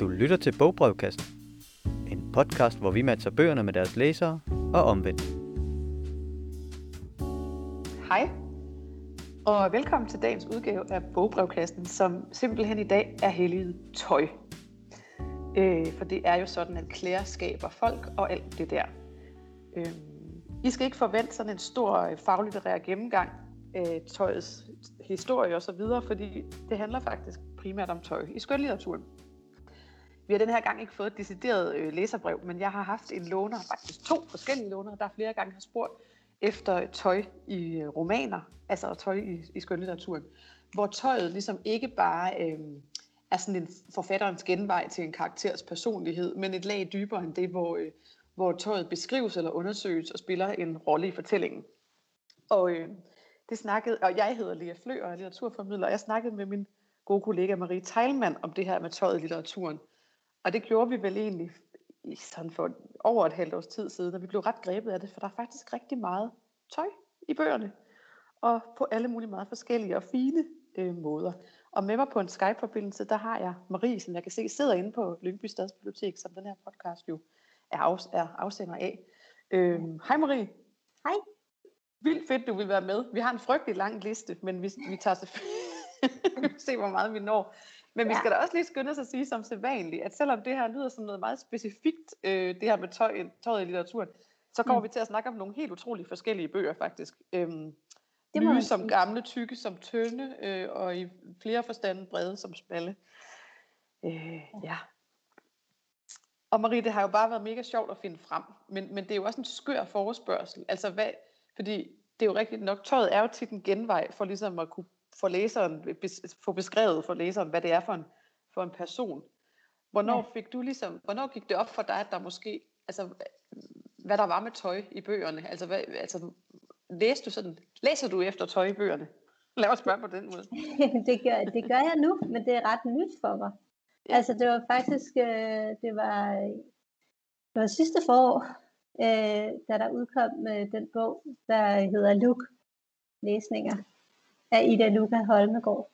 Du lytter til Bogbrevkassen. En podcast, hvor vi matcher bøgerne med deres læsere og omvendt. Hej, og velkommen til dagens udgave af Bogbrevkassen, som simpelthen i dag er helliget tøj. Øh, for det er jo sådan, at klæder skaber folk og alt det der. Øh, I skal ikke forvente sådan en stor øh, faglitterær gennemgang af tøjets historie og så videre, fordi det handler faktisk primært om tøj i skønlitteraturen. Vi har den her gang ikke fået et decideret øh, læserbrev, men jeg har haft en låner, faktisk to forskellige låner, der flere gange har spurgt efter øh, tøj i øh, romaner, altså tøj i, i skønlitteraturen, hvor tøjet ligesom ikke bare øh, er sådan en forfatterens genvej til en karakters personlighed, men et lag dybere end det, hvor, øh, hvor tøjet beskrives eller undersøges og spiller en rolle i fortællingen. Og øh, det snakkede, og jeg hedder Lea Flø og er litteraturformidler, og jeg snakkede med min gode kollega Marie Teilmann om det her med tøjet i litteraturen. Og det gjorde vi vel egentlig i sådan for over et halvt års tid siden, og vi blev ret grebet af det, for der er faktisk rigtig meget tøj i bøgerne, og på alle mulige meget forskellige og fine øh, måder. Og med mig på en Skype-forbindelse, der har jeg Marie, som jeg kan se sidder inde på Lyngby Stadsbibliotek, som den her podcast jo er, af, er afsender af. Øh, hej Marie. Hej. Vildt fedt, du vil være med. Vi har en frygtelig lang liste, men vi, vi tager selvfølgelig se, hvor meget vi når. Men vi skal da også lige skynde os at sige som sædvanligt, at selvom det her lyder som noget meget specifikt, øh, det her med tøj, tøjet i litteraturen, så kommer mm. vi til at snakke om nogle helt utroligt forskellige bøger faktisk. Øhm, det nye som gamle, tykke som tynde, øh, og i flere forstande brede som smalle. Øh, ja. Og Marie, det har jo bare været mega sjovt at finde frem, men, men det er jo også en skør forespørgsel. Altså hvad, fordi det er jo rigtigt nok, tøjet er jo tit en genvej for ligesom at kunne få læseren, få beskrevet for læseren, hvad det er for en, for en person. Hvornår ja. fik du ligesom, hvornår gik det op for dig, at der måske, altså, hvad der var med tøj i bøgerne? Altså, hvad, altså læste du sådan, læser du efter tøj i bøgerne? Lad os spørge på den måde. det, gør, det gør jeg nu, men det er ret nyt for mig. Ja. Altså, det var faktisk, øh, det var, det var sidste forår, øh, da der udkom øh, den bog, der hedder Luk, læsninger af Ida Luca Holmegård,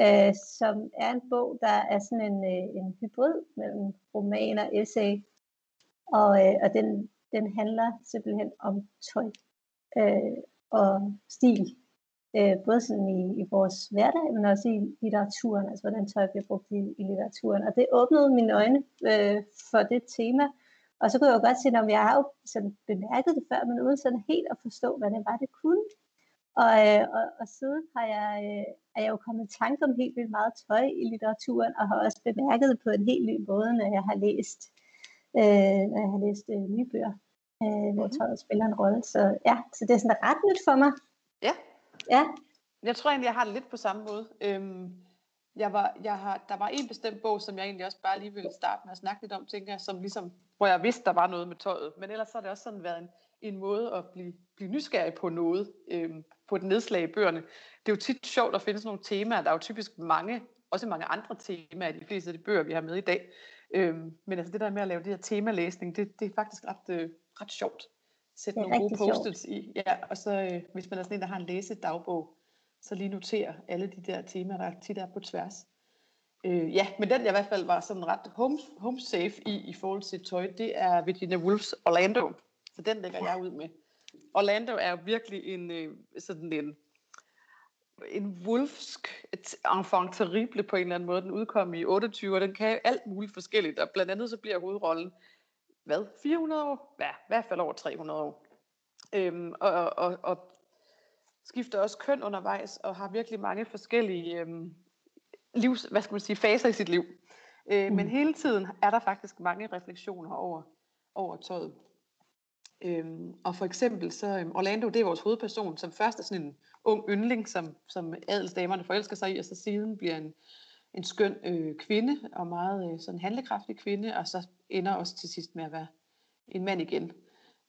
øh, som er en bog, der er sådan en, øh, en hybrid mellem roman og essay, og, øh, og den, den handler simpelthen om tøj øh, og stil. Øh, både sådan i, i vores hverdag, men også i litteraturen, altså hvordan tøj bliver brugt i, i litteraturen. Og det åbnede mine øjne øh, for det tema. Og så kunne jeg jo godt se, at jeg har jo sådan bemærket det før, men uden sådan helt at forstå, hvad det var, det kunne. Og, øh, og, og siden har jeg, øh, er jeg jo kommet i tanke om helt vildt meget tøj i litteraturen, og har også bemærket det på en helt ny måde, når jeg har læst, øh, når jeg har læst øh, nye bøger, øh, mm-hmm. hvor mhm. tøjet spiller en rolle. Så ja, så det er sådan ret nyt for mig. Ja. Ja. Jeg tror egentlig, jeg har det lidt på samme måde. Øhm, jeg var, jeg har, der var en bestemt bog, som jeg egentlig også bare lige ville starte med at snakke lidt om, tænker jeg, som ligesom, hvor jeg vidste, der var noget med tøjet. Men ellers så har det også sådan været en, en måde at blive, blive nysgerrig på noget, øhm, på et nedslag i bøgerne. Det er jo tit sjovt at finde sådan nogle temaer. Der er jo typisk mange, også mange andre temaer i de fleste af de bøger, vi har med i dag. Øhm, men altså det der med at lave det her temalæsning, det, det er faktisk ret, øh, ret sjovt. Sætte nogle gode post i. Ja, og så øh, hvis man er sådan en, der har en læsedagbog, så lige notere alle de der temaer, der tit er på tværs. Øh, ja, men den jeg i hvert fald var sådan ret home, home safe i, i forhold til tøj, det er Virginia Woolfs Orlando. Så den lægger jeg ud med. Orlando er virkelig en øh, sådan en en wolfsk enfant terrible på en eller anden måde. Den udkom i 28, og den kan alt muligt forskelligt. Og blandt andet så bliver hovedrollen, hvad, 400 år? Ja, i hvert fald over 300 år. Øhm, og, og, og skifter også køn undervejs, og har virkelig mange forskellige øhm, livs, hvad skal man sige, faser i sit liv. Øh, mm. Men hele tiden er der faktisk mange refleksioner over, over tøjet. Øhm, og for eksempel så, øhm, Orlando, det er vores hovedperson, som først er sådan en ung yndling, som, som adelsdamerne forelsker sig i, og så siden bliver en, en skøn øh, kvinde, og meget øh, sådan handlekraftig kvinde, og så ender også til sidst med at være en mand igen.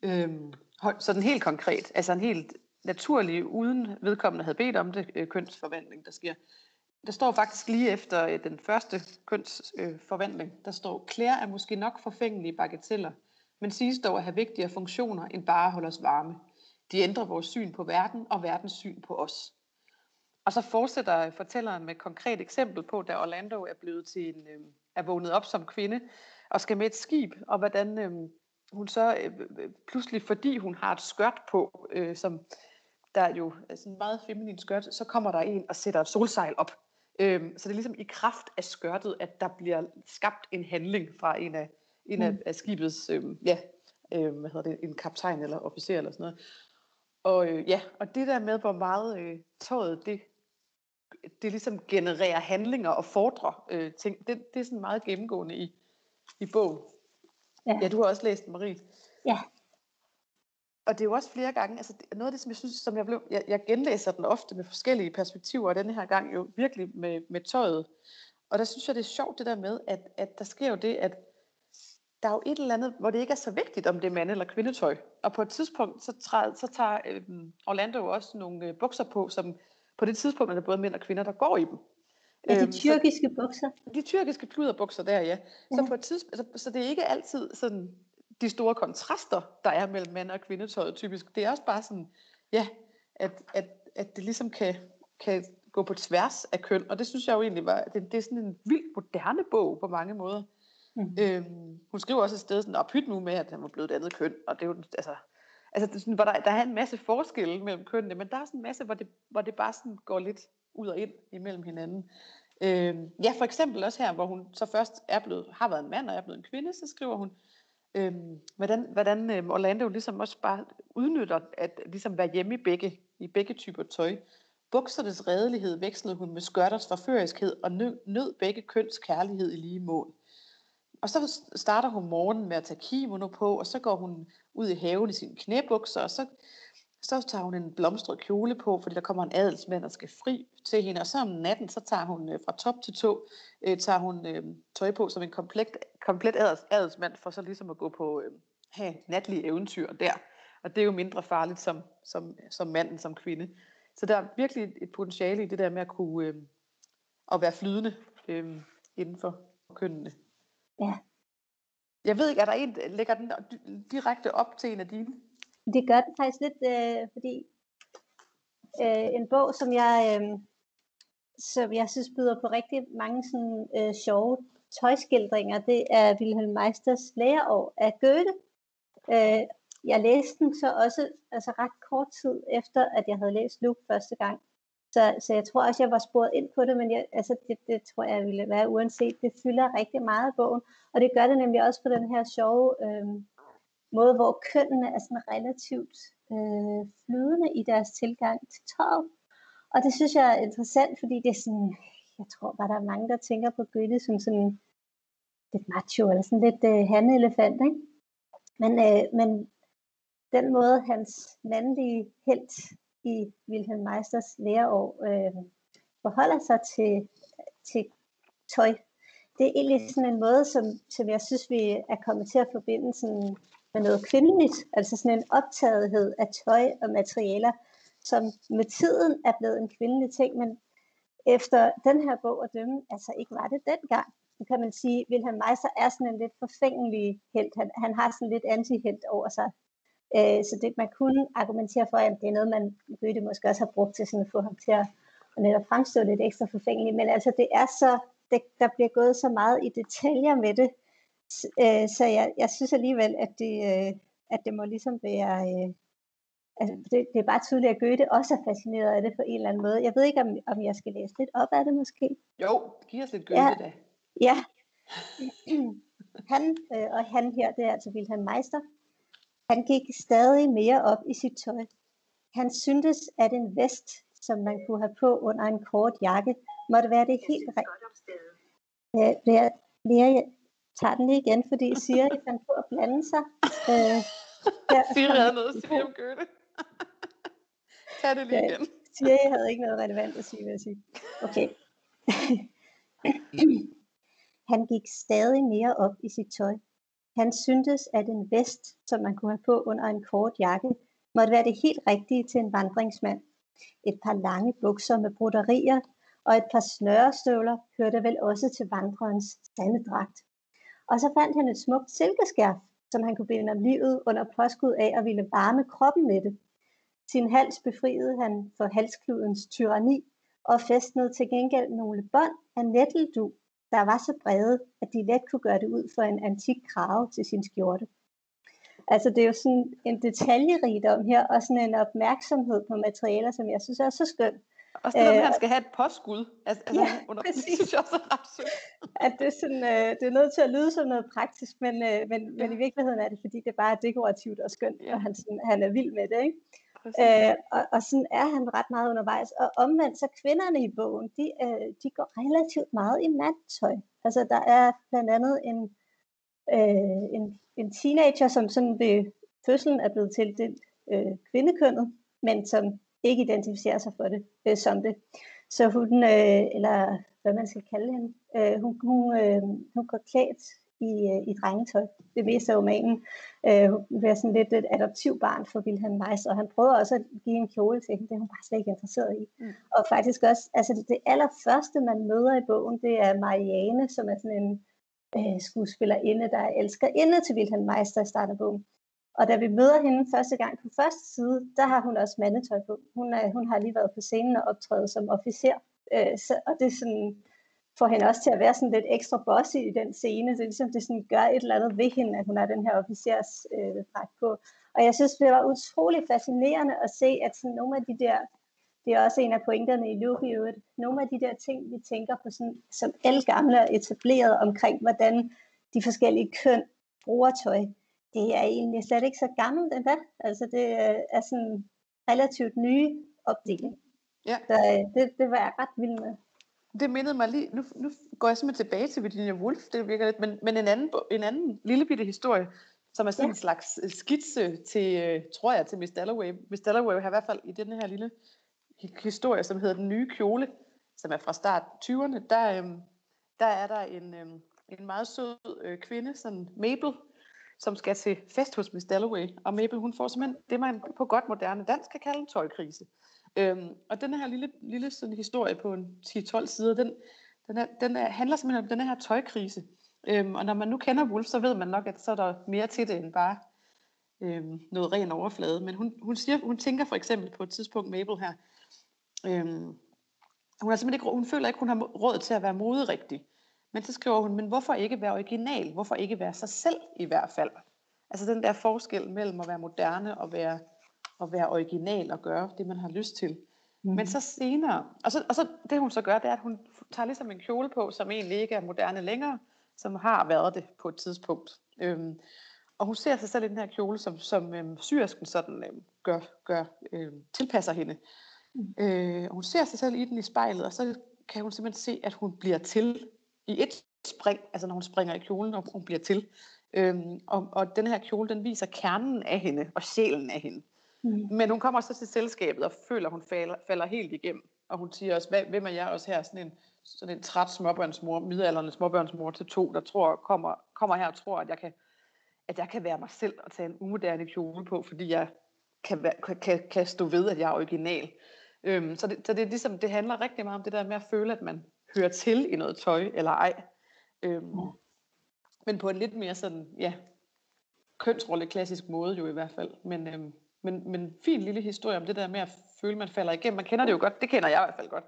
Øhm, sådan helt konkret, altså en helt naturlig, uden vedkommende havde bedt om det, øh, kønsforvandling, der sker. Der står faktisk lige efter øh, den første kønsforvandling, øh, der står, Claire er måske nok forfængelige bagateller, men siges dog at have vigtigere funktioner end bare at holde os varme. De ændrer vores syn på verden og verdens syn på os. Og så fortsætter fortælleren med et konkret eksempel på, da Orlando er blevet til en, øh, er vågnet op som kvinde og skal med et skib, og hvordan øh, hun så øh, øh, øh, pludselig, fordi hun har et skørt på, øh, som der er jo er sådan meget feminin skørt, så kommer der en og sætter et solsejl op. Øh, så det er ligesom i kraft af skørtet, at der bliver skabt en handling fra en af, en mm. af, af skibets, øh, ja, øh, hvad hedder det, en kaptajn eller officer eller sådan noget. Og øh, ja, og det der med, hvor meget øh, tøjet, det, det ligesom genererer handlinger og fordrer øh, ting, det, det er sådan meget gennemgående i, i bogen. Ja. ja, du har også læst Marie. Ja. Og det er jo også flere gange, altså noget af det, som jeg synes, som jeg, blev, jeg, jeg genlæser den ofte med forskellige perspektiver, og denne her gang jo virkelig med, med tøjet. Og der synes jeg, det er sjovt det der med, at, at der sker jo det, at der er jo et eller andet, hvor det ikke er så vigtigt, om det er mand- eller kvindetøj. Og på et tidspunkt, så, træ, så tager øh, Orlando jo også nogle øh, bukser på, som på det tidspunkt er der både mænd og kvinder, der går i dem. Ja, de øhm, tyrkiske så, bukser. De tyrkiske pluderbukser der, ja. Så, ja. på et tidspunkt, så, så det er ikke altid sådan de store kontraster, der er mellem mand- og kvindetøjet typisk. Det er også bare sådan, ja, at, at, at det ligesom kan, kan gå på tværs af køn, og det synes jeg jo egentlig var, det, det er sådan en vildt moderne bog på mange måder. Mm. Øhm, hun skriver også et sted sådan, pyt nu med, at han var blevet et andet køn, og det er jo, altså, altså det er sådan, hvor der, der er en masse forskelle mellem kønnene, men der er sådan en masse, hvor det, hvor det bare sådan går lidt ud og ind imellem hinanden. Øhm, ja, for eksempel også her, hvor hun så først er blevet, har været en mand, og er blevet en kvinde, så skriver hun, øhm, hvordan, hvordan øhm, Orlando ligesom også bare udnytter at ligesom være hjemme i begge, i begge typer tøj. Buksernes redelighed vekslede hun med skørters forføriskhed og nød, nød begge køns kærlighed i lige mål. Og så starter hun morgenen med at tage kimono på, og så går hun ud i haven i sine knæbukser, og så, så tager hun en blomstret kjole på, fordi der kommer en adelsmand, der skal fri til hende. Og så om natten, så tager hun øh, fra top til tå, øh, tager hun øh, tøj på som en komplet, komplet adels, adelsmand, for så ligesom at gå på øh, have natlige eventyr der. Og det er jo mindre farligt som, som, som manden, som kvinde. Så der er virkelig et potentiale i det der med at kunne øh, at være flydende øh, inden for kønnene. Ja. Jeg ved ikke, er der en, lægger den direkte op til en af dine? Det gør den faktisk lidt, øh, fordi øh, en bog, som jeg, øh, som jeg synes byder på rigtig mange sådan, øh, sjove tøjskildringer, det er Wilhelm Meisters læreår af Goethe. Øh, jeg læste den så også altså ret kort tid efter, at jeg havde læst Luke første gang. Så, så jeg tror også, jeg var sporet ind på det, men jeg, altså det, det tror jeg ville være uanset. Det fylder rigtig meget i bogen, og det gør det nemlig også på den her sjove øh, måde, hvor kønnene er sådan relativt øh, flydende i deres tilgang til tøjet. Og det synes jeg er interessant, fordi det er sådan, jeg tror bare, der er mange, der tænker på Goethe som sådan lidt macho, eller sådan lidt øh, handelefant, ikke? Men, øh, men den måde, hans mandlige helt i Wilhelm Meisters læreår øh, forholder sig til, til tøj. Det er egentlig sådan en måde, som, som jeg synes, vi er kommet til at forbinde sådan med noget kvindeligt, altså sådan en optagethed af tøj og materialer, som med tiden er blevet en kvindelig ting, men efter den her bog at dømme, altså ikke var det dengang. Nu kan man sige, Wilhelm Meister er sådan en lidt forfængelig helt. Han, han har sådan lidt anti-helt over sig. Øh, så det, man kunne argumentere for, at det er noget, man Goethe måske også har brugt til sådan at få ham til at, at netop fremstå lidt ekstra forfængeligt. Men altså, det er så, det, der bliver gået så meget i detaljer med det, øh, så jeg, jeg synes alligevel, at det, øh, at det må ligesom være... Øh, altså, det, det er bare tydeligt, at Goethe også er fascineret af det på en eller anden måde. Jeg ved ikke, om, om jeg skal læse lidt op af det måske. Jo, giv os lidt Goethe ja. da. Ja. Han, øh, og han her, det er altså Wilhelm Meister, han gik stadig mere op i sit tøj. Han syntes, at en vest, som man kunne have på under en kort jakke, måtte være det helt rigtige. Ja, Lea, jeg tager den lige igen, fordi Siri fandt på at blande sig. Øh, Siri havde noget at sige om Goethe. Tag det lige igen. Siri havde ikke noget relevant at sige, vil jeg sige. Okay. Han gik stadig mere op i sit tøj. Han syntes, at en vest, som man kunne have på under en kort jakke, måtte være det helt rigtige til en vandringsmand. Et par lange bukser med broderier og et par snørestøvler hørte vel også til vandrerens sande dragt. Og så fandt han et smukt silkeskærf, som han kunne binde om livet under påskud af at ville varme kroppen med det. Sin hals befriede han for halskludens tyranni og festnede til gengæld nogle bånd af netteldu der var så brede, at de let kunne gøre det ud for en antik krave til sin skjorte. Altså det er jo sådan en detaljerigdom her, og sådan en opmærksomhed på materialer, som jeg synes er så skønt. Og det, at han skal have et påskud. Altså, ja, under, det synes jeg også er ret sødt. At det, er sådan, øh, det er nødt til at lyde som noget praktisk, men, øh, men, ja. men i virkeligheden er det, fordi det bare er dekorativt og skønt, ja. og han, sådan, han er vild med det. Ikke? Øh, og, og sådan er han ret meget undervejs. Og omvendt, så kvinderne i bogen, de, øh, de går relativt meget i mandtøj. Altså der er blandt andet en, øh, en, en teenager, som sådan ved fødslen er blevet tildelt øh, kvindekønnet, men som ikke identificerer sig for det, øh, som det. Så hun, øh, eller hvad man skal kalde hende, øh, hun, hun, øh, hun går klædt i, øh, i drengetøj. Det meste af romanen. Øh, bliver sådan lidt et adoptivbarn for Wilhelm Weiss, og han prøver også at give en kjole til hende. Det er hun bare slet ikke interesseret i. Mm. Og faktisk også, altså det, det allerførste, man møder i bogen, det er Marianne, som er sådan en øh, skuespillerinde, der elsker inde til Wilhelm Weiss, der starter bogen. Og da vi møder hende første gang på første side, der har hun også mandetøj på. Hun, er, hun har lige været på scenen og optrædet som officer. Øh, så, og det er sådan, får hende også til at være sådan lidt ekstra bossy i den scene, så ligesom det sådan gør et eller andet ved hende, at hun har den her officers øh, på. Og jeg synes, det var utrolig fascinerende at se, at sådan nogle af de der, det er også en af pointerne i Luke nogle af de der ting, vi tænker på sådan, som gamle og etableret omkring, hvordan de forskellige køn bruger tøj, det er egentlig slet ikke så gammelt endda. Altså det er sådan relativt nye opdeling. Ja. Så øh, det, det var jeg ret vild med. Det mindede mig lige, nu, nu går jeg simpelthen tilbage til Virginia Woolf, det virker lidt, men, men en, anden, en anden lille bitte historie, som er sådan ja. en slags øh, skitse til, øh, tror jeg, til Miss Dalloway. Miss Dalloway har i hvert fald i den her lille historie, som hedder Den nye kjole, som er fra start 20'erne, der, øhm, der er der en, øhm, en meget sød øh, kvinde, sådan Mabel, som skal til fest hos Miss Dalloway. Og Mabel, hun får simpelthen det, man på godt moderne dansk kan kalde en tøjkrise. Øhm, og den her lille, lille sådan historie på en 10-12 sider, den, den, er, den er, handler simpelthen om den her tøjkrise. Øhm, og når man nu kender Wolf, så ved man nok, at så er der mere til det end bare øhm, noget ren overflade. Men hun, hun, siger, hun tænker for eksempel på et tidspunkt, Mabel her, øhm, hun, er simpelthen ikke, hun føler ikke, hun har råd til at være moderigtig. Men så skriver hun, men hvorfor ikke være original? Hvorfor ikke være sig selv i hvert fald? Altså den der forskel mellem at være moderne og være at være original og gøre det, man har lyst til. Mm. Men så senere, og så, og så det hun så gør, det er, at hun tager ligesom en kjole på, som egentlig ikke er moderne længere, som har været det på et tidspunkt. Øhm, og hun ser sig selv i den her kjole, som, som øhm, syrsken sådan øhm, gør, gør øhm, tilpasser hende. Mm. Øh, og hun ser sig selv i den i spejlet, og så kan hun simpelthen se, at hun bliver til i et spring, altså når hun springer i kjolen, og hun bliver til. Øhm, og, og den her kjole, den viser kernen af hende, og sjælen af hende. Mm. Men hun kommer så til selskabet og føler, at hun falder, falder helt igennem. Og hun siger også, Hvad, hvem er jeg også her? Sådan en, sådan en træt småbørnsmor, midalderne småbørnsmor til to, der tror, kommer, kommer her og tror, at jeg, kan, at jeg kan være mig selv og tage en umoderne kjole på, fordi jeg kan, være, kan, kan stå ved, at jeg er original. Øhm, så det, så det, er ligesom, det handler rigtig meget om det der med at føle, at man hører til i noget tøj, eller ej. Øhm, mm. Men på en lidt mere sådan, ja, kønsrolle klassisk måde jo i hvert fald. Men, øhm, men, men fin lille historie om det der med at føle, man falder igennem. Man kender det jo godt, det kender jeg i hvert fald godt.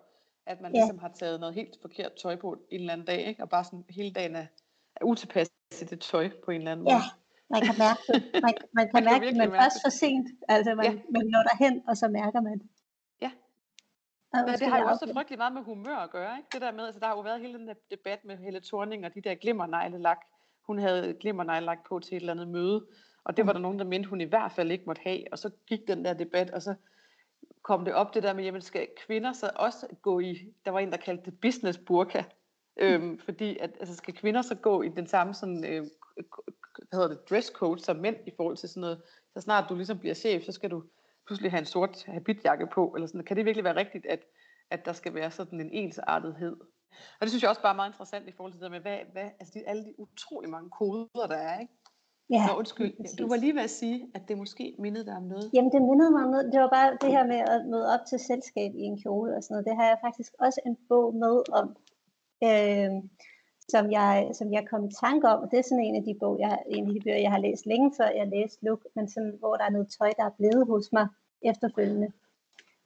At man ja. ligesom har taget noget helt forkert tøj på en eller anden dag, ikke? og bare sådan hele dagen er, er utilpas til det tøj på en eller anden måde. Ja, man kan mærke det. Man, man kan man mærke det, men først for sent. Altså man, ja. man når derhen, og så mærker man det. Ja. Men det har jo også frygtelig meget med humør at gøre. Ikke? Det der med, altså, der har jo været hele den der debat med Helle Thorning og de der glimmerneglelak. Hun havde glimmerneglelak på til et eller andet møde, og det var der nogen, der mente, hun i hvert fald ikke måtte have. Og så gik den der debat, og så kom det op det der med, jamen skal kvinder så også gå i, der var en, der kaldte det business burka, øhm, fordi at, altså skal kvinder så gå i den samme sådan, øh, hvad hedder det, dress code som mænd i forhold til sådan noget, så snart du ligesom bliver chef, så skal du pludselig have en sort habitjakke på, eller sådan, kan det virkelig være rigtigt, at, at der skal være sådan en ensartethed? Og det synes jeg også bare er meget interessant i forhold til det der med, hvad, hvad, altså de, alle de utrolig mange koder, der er, ikke? Ja, Nå, undskyld. Du var lige ved at sige, at det måske mindede dig om noget. Jamen, det mindede mig om noget. Det var bare det her med at møde op til selskab i en kjole og sådan noget. Det har jeg faktisk også en bog med om, øh, som, jeg, som jeg kom i tanke om. Og det er sådan en af de bog, jeg, en af de bøger, jeg har læst længe før jeg læste Luk, men sådan, hvor der er noget tøj, der er blevet hos mig efterfølgende.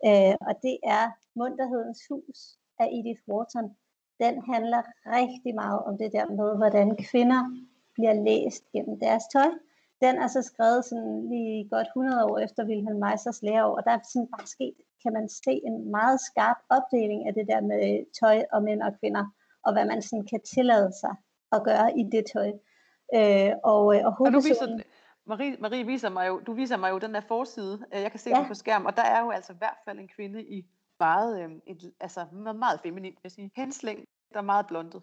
Øh, og det er Munterhedens Hus af Edith Wharton. den handler rigtig meget om det der med, hvordan kvinder bliver læst gennem deres tøj. Den er så skrevet sådan lige godt 100 år efter Wilhelm Meisers læreår, og der er sådan bare sket, kan man se en meget skarp opdeling af det der med tøj og mænd og kvinder, og hvad man sådan kan tillade sig at gøre i det tøj. Øh, og, øh, og, og nu viser, Marie, Marie viser mig jo, du viser mig jo den der forside, øh, jeg kan se ja. den på skærm, og der er jo altså i hvert fald en kvinde i meget, øh, et, altså meget feminin, jeg sige, henslæng, der er meget blondet.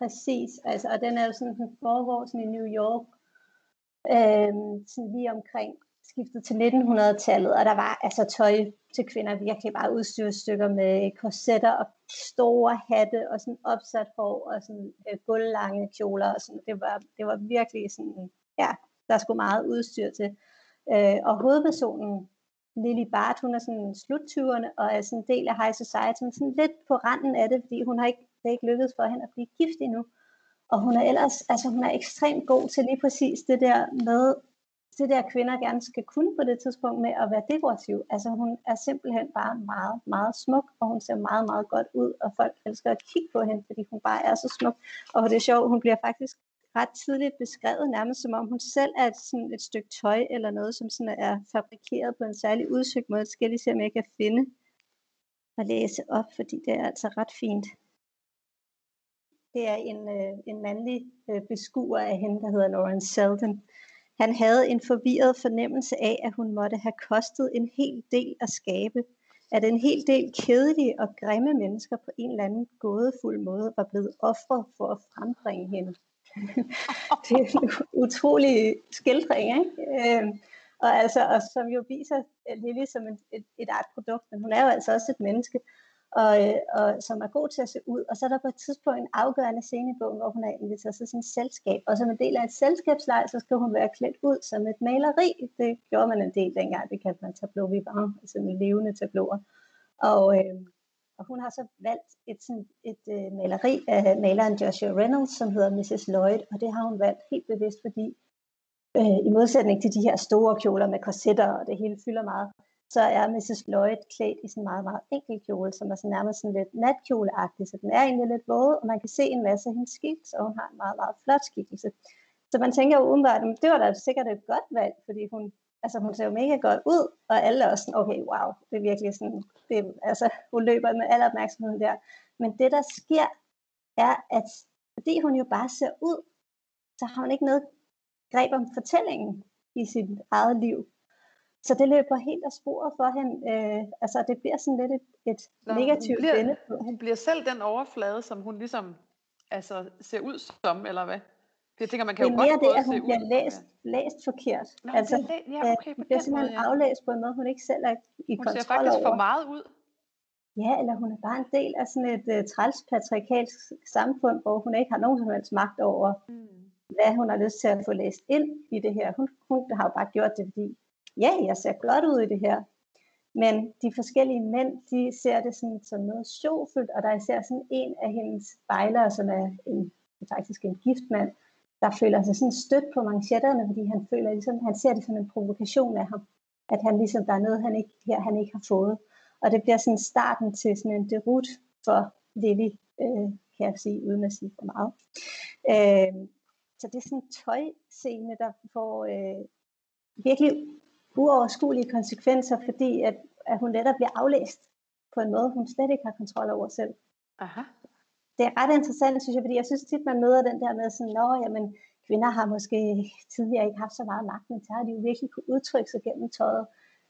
Præcis, altså, og den er jo sådan, den foregår sådan i New York, øh, sådan lige omkring skiftet til 1900-tallet, og der var altså tøj til kvinder virkelig bare udstyrsstykker med korsetter og store hatte og sådan opsat hår og sådan øh, guldlange kjoler og sådan. Det var, det var virkelig sådan, ja, der skulle meget udstyr til. Øh, og hovedpersonen, Lily Bart, hun er sådan sluttyverne og er sådan en del af high society, men sådan lidt på randen af det, fordi hun har ikke, det er ikke lykkedes for hende at blive gift endnu. Og hun er ellers, altså hun er ekstremt god til lige præcis det der med, det der kvinder gerne skal kunne på det tidspunkt med at være dekorativ. Altså hun er simpelthen bare meget, meget smuk, og hun ser meget, meget godt ud, og folk elsker at kigge på hende, fordi hun bare er så smuk. Og det er sjovt, hun bliver faktisk ret tidligt beskrevet, nærmest som om hun selv er et, sådan et stykke tøj eller noget, som sådan er fabrikeret på en særlig udsøgt måde. Det skal jeg lige se, om jeg kan finde og læse op, fordi det er altså ret fint. Det er en, øh, en mandlig øh, beskuer af hende, der hedder Lauren Selden. Han havde en forvirret fornemmelse af, at hun måtte have kostet en hel del at skabe, at en hel del kedelige og grimme mennesker på en eller anden gådefuld måde var blevet ofre for at frembringe hende. det er en utrolig skildring, ikke? Øh, og, altså, og som jo viser Lily som en, et, et art produkt, men hun er jo altså også et menneske, og, øh, og som er god til at se ud. Og så er der på et tidspunkt en afgørende scene i bogen, hvor hun er inviteret til sådan et selskab. Og som en del af et selskabslej, så skal hun være klædt ud som et maleri. Det gjorde man en del dengang. Det kaldte man tableau vivant, altså med levende tableauer. Og, øh, og hun har så valgt et, sådan, et øh, maleri af maleren Joshua Reynolds, som hedder Mrs. Lloyd. Og det har hun valgt helt bevidst, fordi øh, i modsætning til de her store kjoler med korsetter, og det hele fylder meget, så er Mrs. Lloyd klædt i sådan en meget, meget enkel kjole, som er sådan nærmest sådan lidt natkjoleagtig, så den er egentlig lidt våd, og man kan se en masse af hendes skikkelse, og hun har en meget, meget flot skikkelse. Så man tænker jo umiddelbart, at det var da sikkert et godt valg, fordi hun, altså hun ser jo mega godt ud, og alle er også sådan, okay, wow, det er virkelig sådan, det, altså hun løber med al opmærksomheden der. Men det der sker, er, at fordi hun jo bare ser ud, så har hun ikke noget greb om fortællingen i sit eget liv. Så det løber helt af sporet for hende. Øh, altså det bliver sådan lidt et, et Nå, negativt hun bliver, Hun bliver selv den overflade, som hun ligesom altså, ser ud som, eller hvad? Det tænker man kan det er jo mere godt det, at hun bliver læst, læst forkert. Nå, altså, læ- ja, okay, hun bliver simpelthen måde, ja. aflæst på en måde, hun ikke selv er i hun kontrol over. Hun ser faktisk over. for meget ud. Ja, eller hun er bare en del af sådan et uh, træls patriarkalsk samfund, hvor hun ikke har nogen som helst magt over, mm. hvad hun har lyst til at få læst ind i det her. Hun, hun har jo bare gjort det, fordi ja, jeg ser godt ud i det her. Men de forskellige mænd, de ser det sådan, som noget sjovfuldt, og der er især sådan en af hendes bejlere, som er en, faktisk en gift mand, der føler sig sådan stødt på manchetterne, fordi han føler ligesom, han ser det som en provokation af ham, at han ligesom, der er noget, han ikke, her, han ikke har fået. Og det bliver sådan starten til sådan en derut for Lily, øh, kan jeg sige, uden at sige for meget. Øh, så det er sådan en tøjscene, der får øh, virkelig uoverskuelige konsekvenser, fordi at, at hun lettere bliver aflæst på en måde, hun slet ikke har kontrol over selv. Aha. Det er ret interessant, synes jeg, fordi jeg synes tit, man møder den der med sådan, at jamen, kvinder har måske tidligere ikke haft så meget magt, men så har de jo virkelig kunne udtrykke sig gennem tøjet.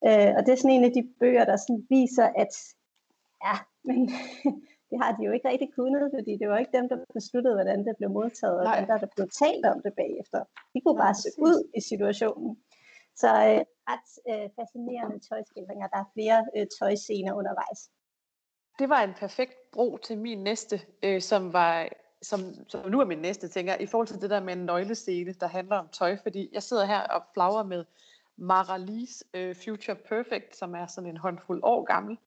Øh, og det er sådan en af de bøger, der sådan viser, at ja, men det har de jo ikke rigtig kunnet, fordi det var ikke dem, der besluttede, hvordan det blev modtaget, og dem, der, der blev talt om det bagefter. De kunne Nej, bare se ud i situationen. Så øh, ret øh, fascinerende tøjskildringer. Der er flere øh, tøjscener undervejs. Det var en perfekt bro til min næste, øh, som var som, som nu er min næste, tænker jeg, i forhold til det der med en nøglescene, der handler om tøj, fordi jeg sidder her og flagrer med Mara Lees øh, Future Perfect, som er sådan en håndfuld år gammel.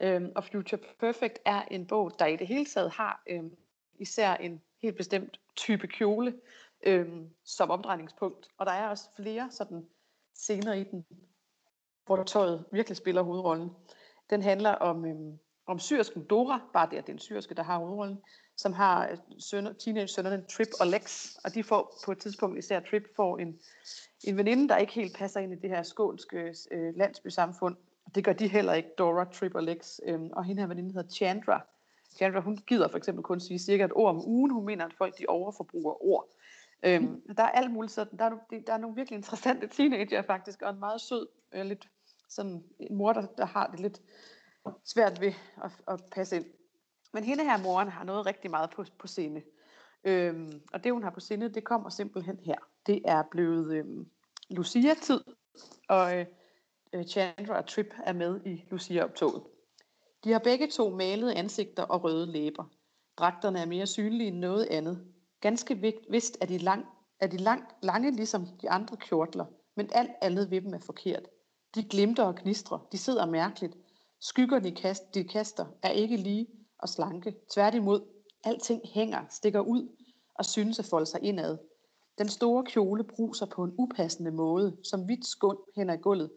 Øhm, og Future Perfect er en bog, der i det hele taget har øhm, især en helt bestemt type kjole øhm, som omdrejningspunkt. Og der er også flere sådan scener i den, hvor tøjet virkelig spiller hovedrollen. Den handler om, øhm, om syrsken Dora, bare det, at det er en syrske, der har hovedrollen, som har øh, sønner, teenage-sønnerne Trip og Lex, og de får på et tidspunkt, især Trip, får en, en veninde, der ikke helt passer ind i det her skånske øh, landsbysamfund. Det gør de heller ikke, Dora, Trip og Lex. Øhm, og hende her veninde hedder Chandra. Chandra, hun gider for eksempel kun sige cirka et ord om ugen. Hun mener, at folk de overforbruger ord. Øhm, mm. Der er alt muligt sådan. Der er, der er nogle virkelig interessante teenager faktisk, og en meget sød, øh, lidt sådan en mor, der, der har det lidt svært ved at, at passe ind. Men hende her moren har noget rigtig meget på, på scene. Øhm, og det hun har på sinde, det kommer simpelthen her. Det er blevet øhm, Lucia-tid, og øh, Chandra og Trip er med i Lucia-optoget. De har begge to malede ansigter og røde læber. Dragterne er mere synlige end noget andet. Ganske vist er de, lang, er de lang, lange ligesom de andre kjortler, men alt andet ved dem er forkert. De glimter og gnistrer, de sidder mærkeligt. Skyggerne de, kast, de kaster er ikke lige og slanke. Tværtimod, alting hænger, stikker ud og synes at folde sig indad. Den store kjole bruser på en upassende måde, som hvidt skund hen ad gulvet,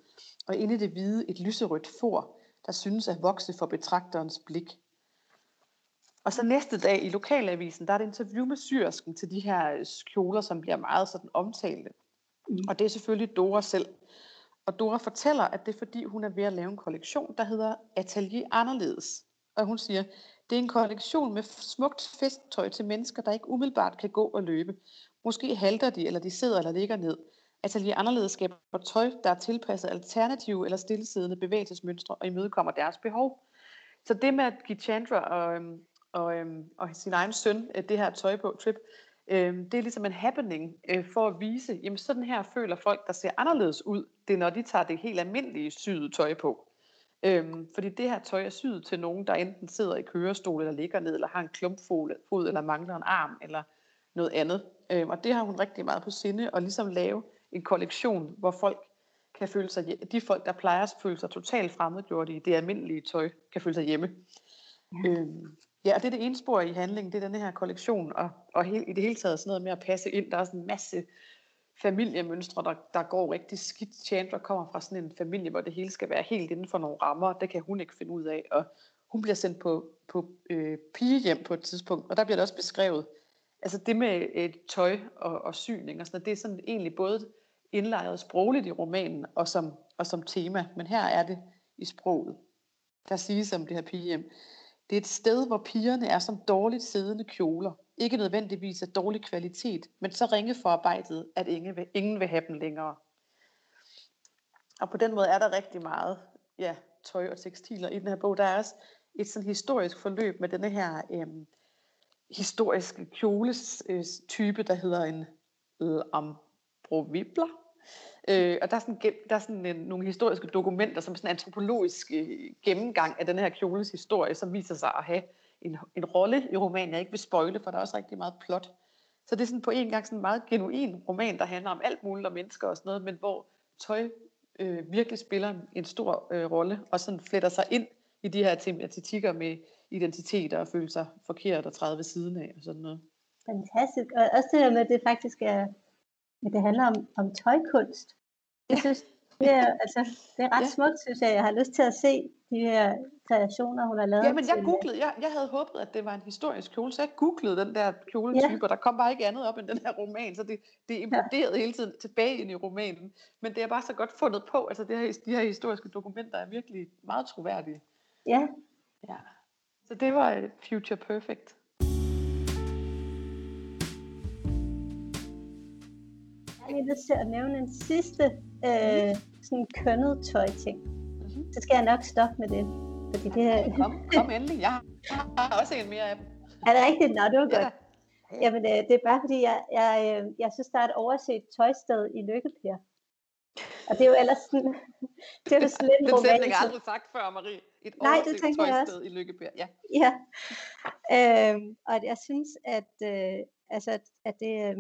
og inde i det hvide et lyserødt for, der synes at vokse for betragterens blik. Og så næste dag i lokalavisen, der er det interview med syrsken til de her kjoler, som bliver meget sådan omtalte. Mm. Og det er selvfølgelig Dora selv. Og Dora fortæller, at det er fordi, hun er ved at lave en kollektion, der hedder Atelier Anderledes. Og hun siger, det er en kollektion med smukt festtøj til mennesker, der ikke umiddelbart kan gå og løbe. Måske halter de, eller de sidder eller ligger ned. Atelier Anderledes skaber tøj, der er tilpasset alternative eller stillesiddende bevægelsesmønstre og imødekommer deres behov. Så det med at give Chandra og, øhm, og, øhm, og sin egen søn øh, det her tøj på trip, øhm, det er ligesom en happening øh, for at vise, jamen sådan her føler folk, der ser anderledes ud, det er når de tager det helt almindelige syede tøj på. Øhm, fordi det her tøj er syet til nogen, der enten sidder i kørestol eller ligger ned, eller har en klumpfod, eller mangler en arm, eller noget andet. Øhm, og det har hun rigtig meget på sinde, at ligesom lave en kollektion, hvor folk kan føle sig, de folk, der plejer at føle sig totalt fremmedgjorte i det almindelige tøj, kan føle sig hjemme. Ja. Øhm, ja, og det er det ene spor i handlingen, det er den her kollektion, og, og he, i det hele taget sådan noget med at passe ind. Der er sådan en masse familiemønstre, der, der går rigtig skidt. Chandra kommer fra sådan en familie, hvor det hele skal være helt inden for nogle rammer. Det kan hun ikke finde ud af. Og hun bliver sendt på, på øh, pigehjem på et tidspunkt, og der bliver det også beskrevet. Altså det med et tøj og, og syning og sådan noget, det er sådan egentlig både indlejret sprogligt i romanen og som, og som tema, men her er det i sproget. Der siges om det her pigehjem. Det er et sted, hvor pigerne er som dårligt siddende kjoler, ikke nødvendigvis af dårlig kvalitet, men så ringe forarbejdet, at ingen vil, ingen vil have dem længere. Og på den måde er der rigtig meget ja, tøj og tekstiler i den her bog. Der er også et sådan historisk forløb med denne her øhm, historiske kjolestype, øh, der hedder en øh, lambrovibler. Øh, og der er sådan, der er sådan en, nogle historiske dokumenter, som sådan en antropologisk øh, gennemgang af den her kjoles historie, som viser sig at have en, en rolle i romanen, jeg ikke vil spoile, for der er også rigtig meget plot. Så det er sådan på en gang sådan en meget genuin roman, der handler om alt muligt om mennesker og sådan noget, men hvor tøj øh, virkelig spiller en stor øh, rolle, og sådan fletter sig ind i de her tematikker med identitet og føle sig forkert og træde ved siden af og sådan noget. Fantastisk. Og også det der med, at det faktisk er, at det handler om, om tøjkunst. Jeg synes, det er, altså, det er ret ja. smukt, synes jeg. Jeg har lyst til at se de her kreationer, hun har lavet. Ja, men jeg googlede, jeg, jeg havde håbet, at det var en historisk kjole, så jeg googlede den der kjoletype, ja. og der kom bare ikke andet op end den her roman, så det, det imploderede ja. hele tiden tilbage ind i romanen. Men det er bare så godt fundet på, altså det her, de her historiske dokumenter er virkelig meget troværdige. Ja. Ja. Så det var øh, Future Perfect. Jeg har lyst til at nævne en sidste øh, sådan kønnet tøj ting. Mm-hmm. Så skal jeg nok stoppe med det. Fordi det her... kom, kom endelig. Jeg har også en mere af dem. Er det rigtigt? Nå, det var godt. Ja. Jamen, øh, det er bare fordi, jeg, jeg, øh, jeg synes, der er et overset tøjsted i Lykkepær. Og det er jo ellers sådan, det er jo sådan lidt Den sætning har jeg aldrig sagt før, Marie. Et Nej, det tænker jeg også. i Lykkebær. Ja. ja. Øhm, og jeg synes, at, øh, altså, at, det, øh,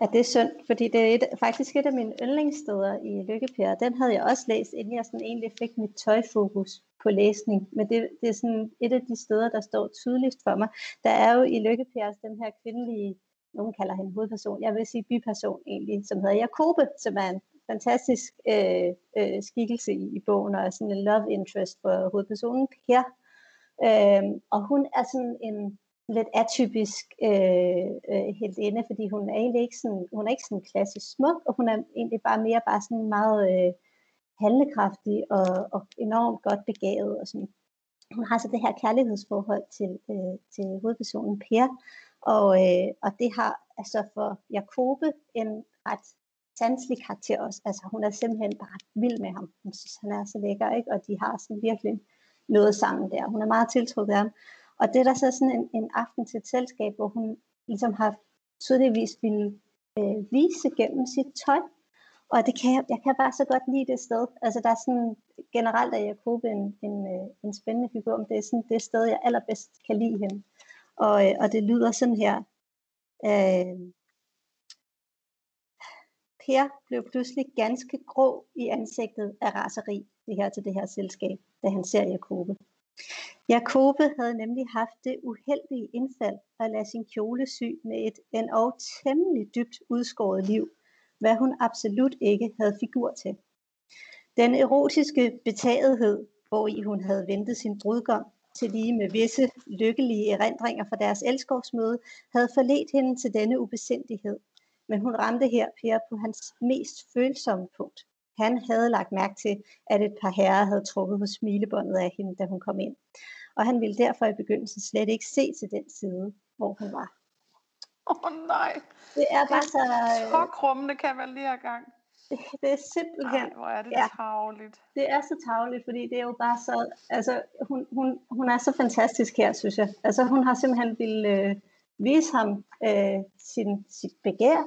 at det er synd, fordi det er et, faktisk et af mine yndlingssteder i Lykkepære. Den havde jeg også læst, inden jeg sådan egentlig fik mit tøjfokus på læsning. Men det, det er sådan et af de steder, der står tydeligst for mig. Der er jo i Lykkepær den her kvindelige nogen kalder hende hovedperson, jeg vil sige biperson egentlig, som hedder Jakobe, som er en fantastisk øh, øh, skikkelse i, i bogen, og er sådan en love interest for hovedpersonen Per. Øh, og hun er sådan en lidt atypisk øh, øh, inde, fordi hun er egentlig ikke sådan, hun er ikke sådan klassisk smuk, og hun er egentlig bare mere bare sådan meget øh, handlekraftig og, og enormt godt begavet og sådan. Hun har så det her kærlighedsforhold til, øh, til hovedpersonen Per, og, øh, og det har altså for Jakobe en ret sanselig karakter også. Altså hun er simpelthen bare vild med ham. Hun synes, han er så lækker, ikke? Og de har sådan virkelig noget sammen der. Hun er meget tiltrukket af ham. Og det er der så sådan en, en aften til et selskab, hvor hun ligesom har tydeligvis ville øh, vise gennem sit tøj. Og det kan jeg, jeg kan bare så godt lide det sted. Altså der er sådan, generelt er Jacob en, en, øh, en spændende figur, men det er sådan det sted, jeg allerbedst kan lide hende. Og, øh, og det lyder sådan her. Øh, Per blev pludselig ganske grå i ansigtet af raseri det her til det her selskab, da han ser Jakobe. Jakobe havde nemlig haft det uheldige indfald at lade sin kjole sy med et endog temmelig dybt udskåret liv, hvad hun absolut ikke havde figur til. Den erotiske betagethed, hvor i hun havde ventet sin brudgom, til lige med visse lykkelige erindringer fra deres elskovsmøde, havde forledt hende til denne ubesindighed. Men hun ramte her Per på hans mest følsomme punkt. Han havde lagt mærke til, at et par herrer havde trukket på smilebåndet af hende, da hun kom ind. Og han ville derfor i begyndelsen slet ikke se til den side, hvor hun var. Åh oh, nej. Det er bare så... Så krummende kan man lige gang. Det, det er simpelthen... Ej, hvor er det ja, tavligt. Det er så tavligt, fordi det er jo bare så... Altså, hun, hun, hun er så fantastisk her, synes jeg. Altså, hun har simpelthen ville øh, vise ham øh, sin, sit begær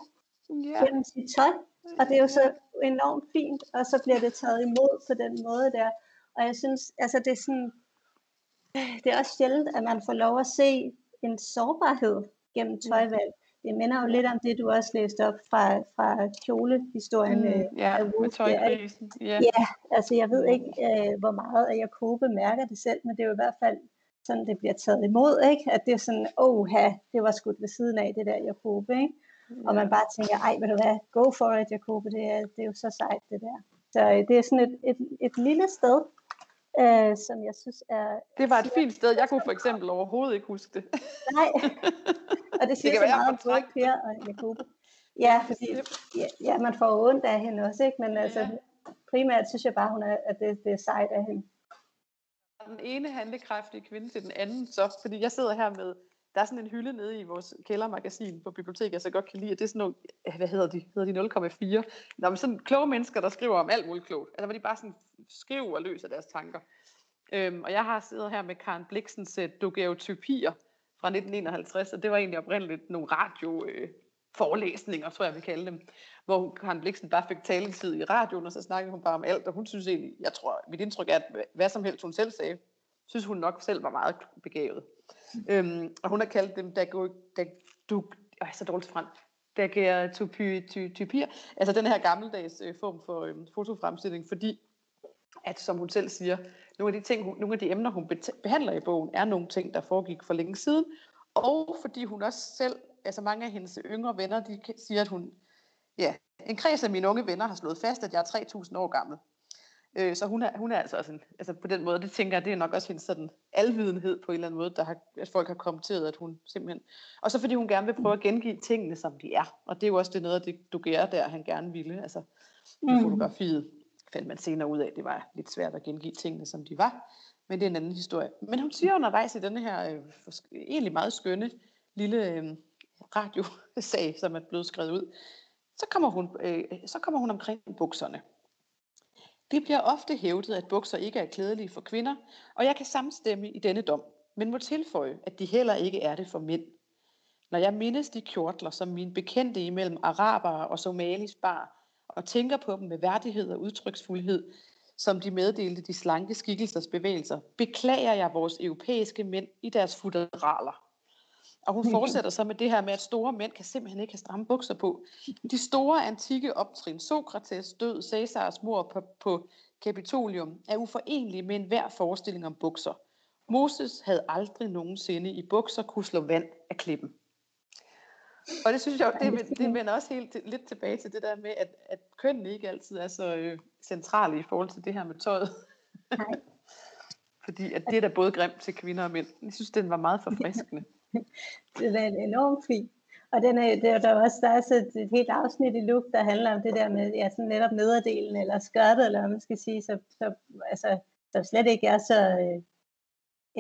ja. gennem sit tøj. Og det er jo så enormt fint, og så bliver det taget imod på den måde der. Og jeg synes, altså det er sådan, det er også sjældent, at man får lov at se en sårbarhed gennem tøjvalg. Det minder jo lidt om det, du også læste op fra, fra kjolehistorien. Mm, øh, ja, med tøjkrisen. Yeah. Ja, altså jeg ved ikke, øh, hvor meget af Jakobe mærker det selv, men det er jo i hvert fald sådan, det bliver taget imod, ikke? At det er sådan, åh, det var skudt ved siden af det der Jakobe, ikke? Og man bare tænker, ej, ved du hvad, go for it, Jacob, det er, det er jo så sejt, det der. Så øh, det er sådan et, et, et lille sted, øh, som jeg synes er... Det var et fint sted. Jeg kunne for eksempel overhovedet ikke huske det. Nej, og det siger det så meget om både Per og Jacob. Ja, fordi ja, ja, man får ondt af hende også, ikke? men altså, primært synes jeg bare, hun er, at det, det er sejt af hende. Den ene handlekraftige kvinde til den anden, så, fordi jeg sidder her med der er sådan en hylde nede i vores kældermagasin på biblioteket, jeg så godt kan lide, at det er sådan nogle, hvad hedder de, hedder de 0,4? Nå, men sådan kloge mennesker, der skriver om alt muligt klogt. Altså hvor de bare sådan skriver og løser deres tanker. Øhm, og jeg har siddet her med Karen Bliksens uh, øh, Dogeotypier fra 1951, og det var egentlig oprindeligt nogle radio øh, forelæsninger, tror jeg vi kalde dem, hvor Karen Bliksen bare fik taletid i radioen, og så snakkede hun bare om alt, og hun synes egentlig, jeg tror, mit indtryk er, at hvad som helst hun selv sagde, synes hun nok selv var meget begavet. Øhm, og hun har kaldt dem dagu, dag, du, øh, så dårligt fransk, daguerreotypier, altså den her gammeldags øh, form for øh, fotofremstilling, fordi at som hun selv siger, nogle af de ting, hun, nogle af de emner, hun behandler i bogen, er nogle ting, der foregik for længe siden, og fordi hun også selv, altså mange af hendes yngre venner, de siger, at hun, ja, en kreds af mine unge venner har slået fast, at jeg er 3000 år gammel. Øh, så hun er, hun er altså også en, altså på den måde, det tænker jeg, det er nok også hendes sådan alvidenhed på en eller anden måde, der har, at folk har kommenteret, at hun simpelthen, og så fordi hun gerne vil prøve at gengive tingene, som de er, og det er jo også det noget af det, du gør der, han gerne ville, altså mm. fotografiet fandt man senere ud af, at det var lidt svært at gengive tingene, som de var, men det er en anden historie. Men hun siger undervejs i denne her øh, egentlig meget skønne lille øh, radiosag, som er blevet skrevet ud, så kommer hun, øh, så kommer hun omkring bukserne. Det bliver ofte hævdet, at bukser ikke er klædelige for kvinder, og jeg kan samstemme i denne dom, men må tilføje, at de heller ikke er det for mænd. Når jeg mindes de kjortler, som mine bekendte imellem arabere og somalis bar, og tænker på dem med værdighed og udtryksfuldhed, som de meddelte de slanke skikkelsers bevægelser, beklager jeg vores europæiske mænd i deres futeraler. Og hun fortsætter så med det her med, at store mænd kan simpelthen ikke have stramme bukser på. De store antikke optrin, Sokrates død, Caesars mor på, på Capitolium, er uforenelige med enhver forestilling om bukser. Moses havde aldrig nogensinde i bukser kunne slå vand af klippen. Og det synes jeg, det, det vender også helt lidt tilbage til det der med, at, at kønnen ikke altid er så øh, centrale i forhold til det her med tøjet. Nej. Fordi at det er da både grimt til kvinder og mænd. Jeg synes, den var meget forfriskende. det er enormt fint. Og den er, det er der også, der er også et, helt afsnit i Look, der handler om det der med ja, sådan netop nederdelen, eller skørtet, eller hvad man skal sige, så, så, altså, så slet ikke er så øh,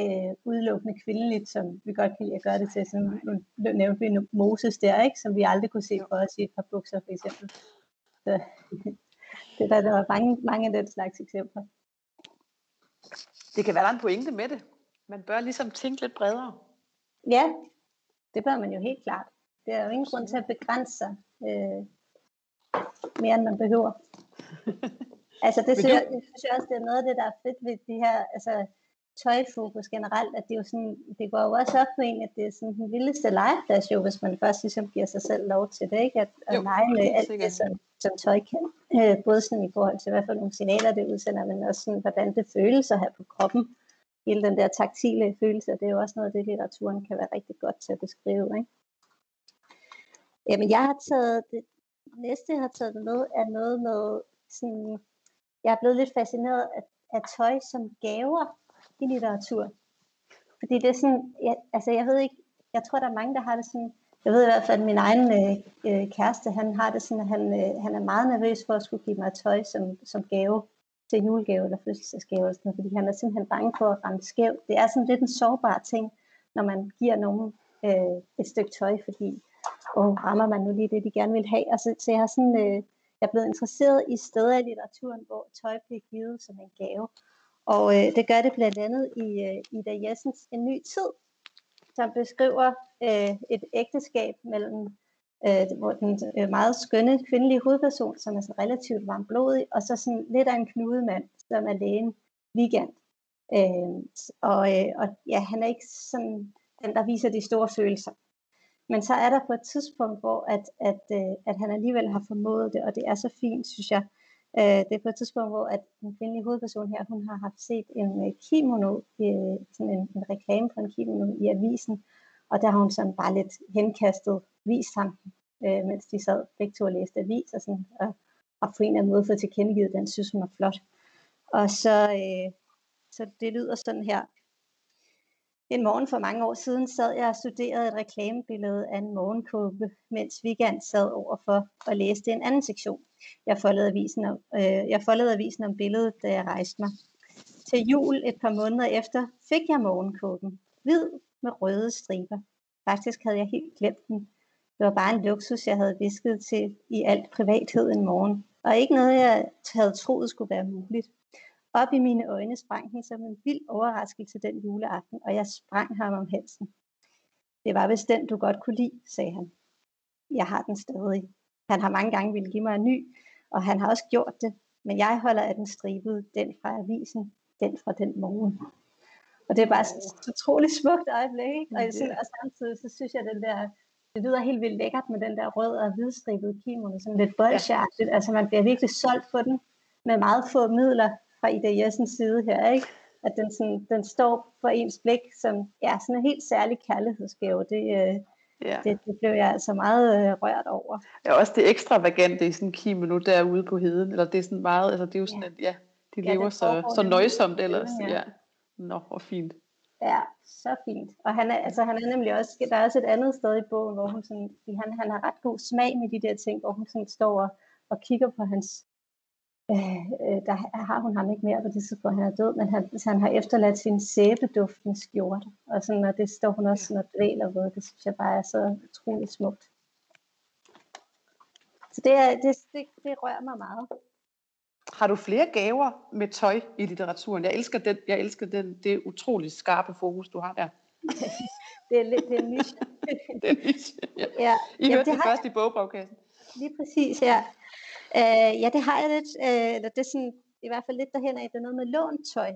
øh, udelukkende kvindeligt, som vi godt kan lide at gøre det til. Som nu nævnte vi Moses der, ikke? som vi aldrig kunne se for os i et par bukser, for eksempel. Så, det der, der var mange, mange af den slags eksempler. Det kan være, der er en pointe med det. Man bør ligesom tænke lidt bredere. Ja, det bør man jo helt klart. Det er jo ingen grund til at begrænse sig øh, mere, end man behøver. altså det synes, jeg, det synes jeg også, det er noget af det, der er fedt ved de her altså, tøjfokus generelt, at det, er jo sådan, det går jo også op med en, at det er sådan den vildeste legeplads jo, hvis man først ligesom giver sig selv lov til det, ikke? At, at jo, lege med alt det, som, som tøj kan. Øh, både sådan i forhold til, hvad for nogle signaler det udsender, men også sådan, hvordan det føles at have på kroppen. Hele den der taktile følelse, det er jo også noget af det, litteraturen kan være rigtig godt til at beskrive. Ikke? Jamen, jeg har taget det næste, jeg har taget med, er noget med sådan, jeg er blevet lidt fascineret af, af tøj som gaver i litteratur. Fordi det er sådan, jeg, altså jeg ved ikke, jeg tror der er mange, der har det sådan, jeg ved i hvert fald, at min egen øh, øh, kæreste, han har det sådan, at han, øh, han er meget nervøs for at skulle give mig tøj som, som gave til julegave eller fødselsdagsgave, eller sådan, fordi han er simpelthen bange for at ramme skævt. Det er sådan lidt en sårbar ting, når man giver nogen øh, et stykke tøj, fordi og rammer man nu lige det, de gerne vil have. Og så jeg har sådan, øh, jeg er blevet interesseret i steder i litteraturen, hvor tøj bliver givet som en gave. Og øh, det gør det blandt andet i øh, Ida Jessens En ny tid, som beskriver øh, et ægteskab mellem øh, hvor den øh, meget skønne kvindelige hovedperson, som er sådan relativt varmblodig, og så sådan lidt af en knudemand, som er lægen Weekend. Øh, og, øh, og ja, han er ikke sådan den, der viser de store følelser. Men så er der på et tidspunkt, hvor at, at, øh, at han alligevel har formået det, og det er så fint, synes jeg. Øh, det er på et tidspunkt, hvor at den kvindelige hovedperson her, hun har haft set en øh, kimono, øh, sådan en, en reklame for en kimono i avisen, og der har hun sådan bare lidt henkastet vist ham, øh, mens de sad begge to og læste avis, og, sådan, og, og på en eller anden måde fået tilkendegivet, den synes hun er flot. Og så, øh, så det lyder sådan her. En morgen for mange år siden sad jeg og studerede et reklamebillede af en morgenkåbe, mens Vigand sad overfor og læste en anden sektion. Jeg foldede avisen om, øh, jeg foldede avisen om billedet, da jeg rejste mig. Til jul et par måneder efter fik jeg morgenkåben. Hvid med røde striber. Faktisk havde jeg helt glemt den. Det var bare en luksus, jeg havde visket til i alt privathed en morgen. Og ikke noget, jeg havde troet skulle være muligt. Op i mine øjne sprang den som en vild overraskelse den juleaften, og jeg sprang ham om halsen. Det var vist den, du godt kunne lide, sagde han. Jeg har den stadig. Han har mange gange ville give mig en ny, og han har også gjort det, men jeg holder af den stribede, den fra avisen, den fra den morgen. Og det er bare et utroligt smukt øjeblik, ikke? Og, jeg synes, og samtidig så synes jeg, at den der, det lyder helt vildt lækkert med den der rød og hvidstribede kimono, sådan lidt bolsjeagtigt. Altså man bliver virkelig solgt på den med meget få midler, fra Ida Jessens side her, ikke? at den, sådan, den står for ens blik som ja, sådan en helt særlig kærlighedsgave. Det, øh, ja. det, det blev jeg altså meget øh, rørt over. Ja, også det ekstravagante i sådan en kimono derude på heden, eller det er sådan meget, altså det er jo sådan, ja. at ja, de ja, lever så, så nøjsomt ellers. Ja. ja. Nå, hvor fint. Ja, så fint. Og han er, altså, han er nemlig også, der er også et andet sted i bogen, hvor hun sådan, han, han har ret god smag med de der ting, hvor hun sådan står og, og kigger på hans Øh, øh, der har hun ham ikke mere på det tidspunkt, han er død, men han, han har efterladt sin sæbeduftende skjorte, og, sådan, og det står hun også sådan og dvæler ved, det synes jeg bare er så utroligt smukt. Så det, er, det, det, det rører mig meget. Har du flere gaver med tøj i litteraturen? Jeg elsker, den, jeg elsker den, det utroligt skarpe fokus, du har der. det er lidt det er niche. det er niche, ja. ja. I hørte det, det først jeg... i bogbogkassen. Lige præcis, ja. Øh, ja, det har jeg lidt. Øh, eller det er sådan, i hvert fald lidt derhen af, det er noget med låntøj.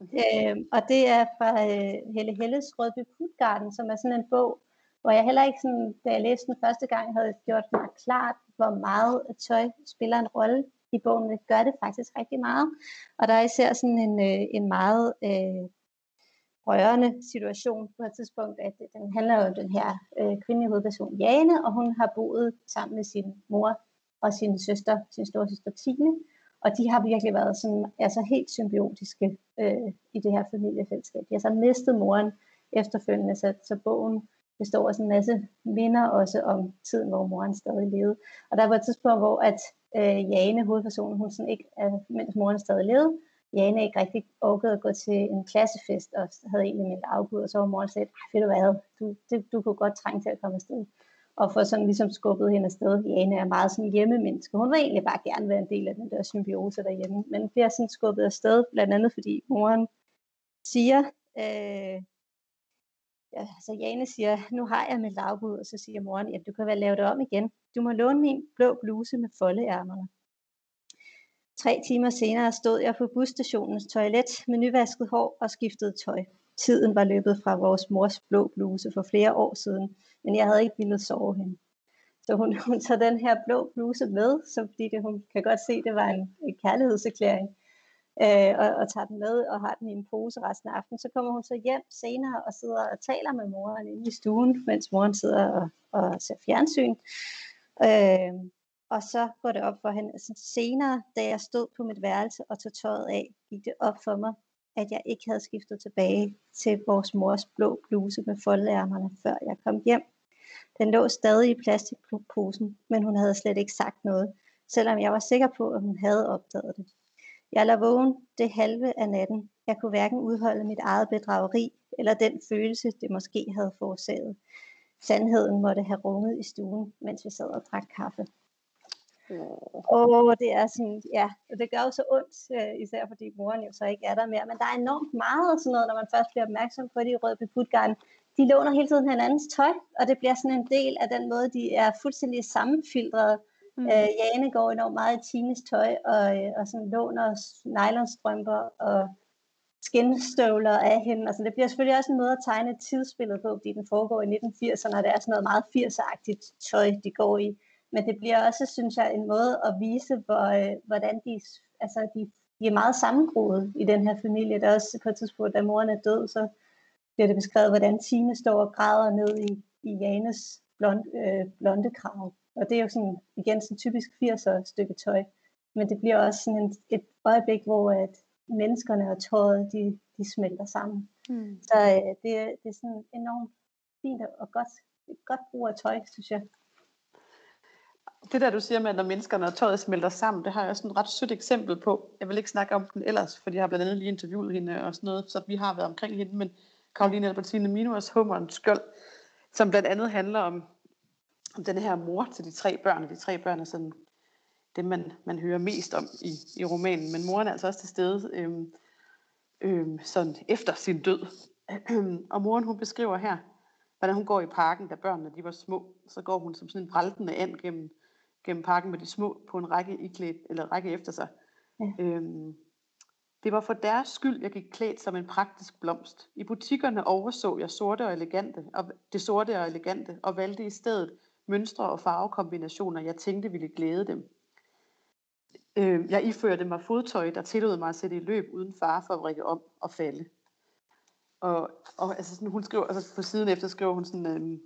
Mm-hmm. Øh, og det er fra øh, Helle Helles Rødby Putgarden, som er sådan en bog, hvor jeg heller ikke, sådan, da jeg læste den første gang, havde gjort mig klart, hvor meget tøj spiller en rolle i bogen. Det gør det faktisk rigtig meget. Og der er især sådan en, øh, en meget øh, rørende situation på et tidspunkt, at øh, den handler jo om den her øh, kvindelige hovedperson Jane, og hun har boet sammen med sin mor og sin søster, sin store søster Tine, og de har virkelig været sådan, altså helt symbiotiske øh, i det her familiefællesskab. De har så mistet moren efterfølgende, så, så bogen består af sådan en masse minder også om tiden, hvor moren stadig levede. Og der var et tidspunkt, hvor at øh, Jane, hovedpersonen, hun sådan ikke, øh, mens moren stadig levede, Jane ikke rigtig orkede at gå til en klassefest, og havde egentlig meldt afbud, og så var moren sagt, ved du hvad, du, det, du kunne godt trænge til at komme afsted. Og få sådan ligesom skubbet hende afsted. Jane er meget sådan hjemmemenneske. Hun vil egentlig bare gerne være en del af den der symbiose derhjemme, men bliver sådan skubbet afsted, blandt andet fordi moren siger, øh, ja, så Jane siger, nu har jeg med lavbud, og så siger moren, ja, du kan vel lave det om igen. Du må låne min blå bluse med foldeærmerne. Tre timer senere stod jeg på busstationens toilet med nyvasket hår og skiftet tøj. Tiden var løbet fra vores mors blå bluse for flere år siden, men jeg havde ikke ville sove hende. Så hun, hun tager den her blå bluse med, så fordi det, hun kan godt se, det var en, en kærlighedserklæring, øh, og, og tager den med og har den i en pose resten af aftenen. Så kommer hun så hjem senere og sidder og taler med moren inde i stuen, mens moren sidder og, og ser fjernsyn. Øh, og så går det op for hende. Altså senere, da jeg stod på mit værelse og tog tøjet af, gik det op for mig, at jeg ikke havde skiftet tilbage til vores mors blå bluse med foldærmerne, før jeg kom hjem. Den lå stadig i plastikposen, men hun havde slet ikke sagt noget, selvom jeg var sikker på, at hun havde opdaget det. Jeg lå vågen det halve af natten. Jeg kunne hverken udholde mit eget bedrageri, eller den følelse, det måske havde forårsaget. Sandheden måtte have runget i stuen, mens vi sad og drak kaffe. Og det er sådan, ja, og det gør jo så ondt, øh, især fordi moren jo så ikke er der mere. Men der er enormt meget sådan noget, når man først bliver opmærksom på det i Røde Putgarden. De låner hele tiden hinandens tøj, og det bliver sådan en del af den måde, de er fuldstændig sammenfiltrede. Mm. Øh, Jane går enormt meget i Tines tøj, og, øh, og sådan låner nylonstrømper og skinstøvler af hende. Altså, det bliver selvfølgelig også en måde at tegne tidsspillet på, fordi den foregår i 1980'erne, og det er sådan noget meget 80'er-agtigt tøj, de går i. Men det bliver også, synes jeg, en måde at vise, hvor, øh, hvordan de, altså de, de er meget sammengroet i den her familie. Der er også på et tidspunkt, da moren er død, så bliver det beskrevet, hvordan Tine står og græder ned i, i Janes blond, øh, blonde krav. Og det er jo sådan, igen sådan typisk 80'er stykke tøj. Men det bliver også sådan en, et øjeblik, hvor at menneskerne og tøjet, de, de smelter sammen. Mm. Så øh, det, det er sådan enormt fint og godt, godt brug af tøj, synes jeg det der, du siger med, at når menneskerne og tøjet smelter sammen, det har jeg også et ret sødt eksempel på. Jeg vil ikke snakke om den ellers, fordi jeg har blandt andet lige interviewet hende og sådan noget, så vi har været omkring hende, men Karoline Albertine Minuas Hummerens skjold, som blandt andet handler om, om den her mor til de tre børn, de tre børn er sådan det, man, man hører mest om i, i romanen, men moren er altså også til stede øhm, øhm, sådan efter sin død. og moren hun beskriver her, hvordan hun går i parken, da børnene de var små. Så går hun som sådan en vraltende and gennem gennem parken med de små på en række, iklædt, eller række efter sig. Ja. Øhm, det var for deres skyld, jeg gik klædt som en praktisk blomst. I butikkerne overså jeg sorte og elegante, og det sorte og elegante, og valgte i stedet mønstre og farvekombinationer, jeg tænkte ville glæde dem. Øh, jeg iførte mig fodtøj, der tillod mig at sætte i løb uden fare for at vrikke om og falde. Og, og altså sådan, hun skriver, altså på siden efter skriver hun sådan, øh,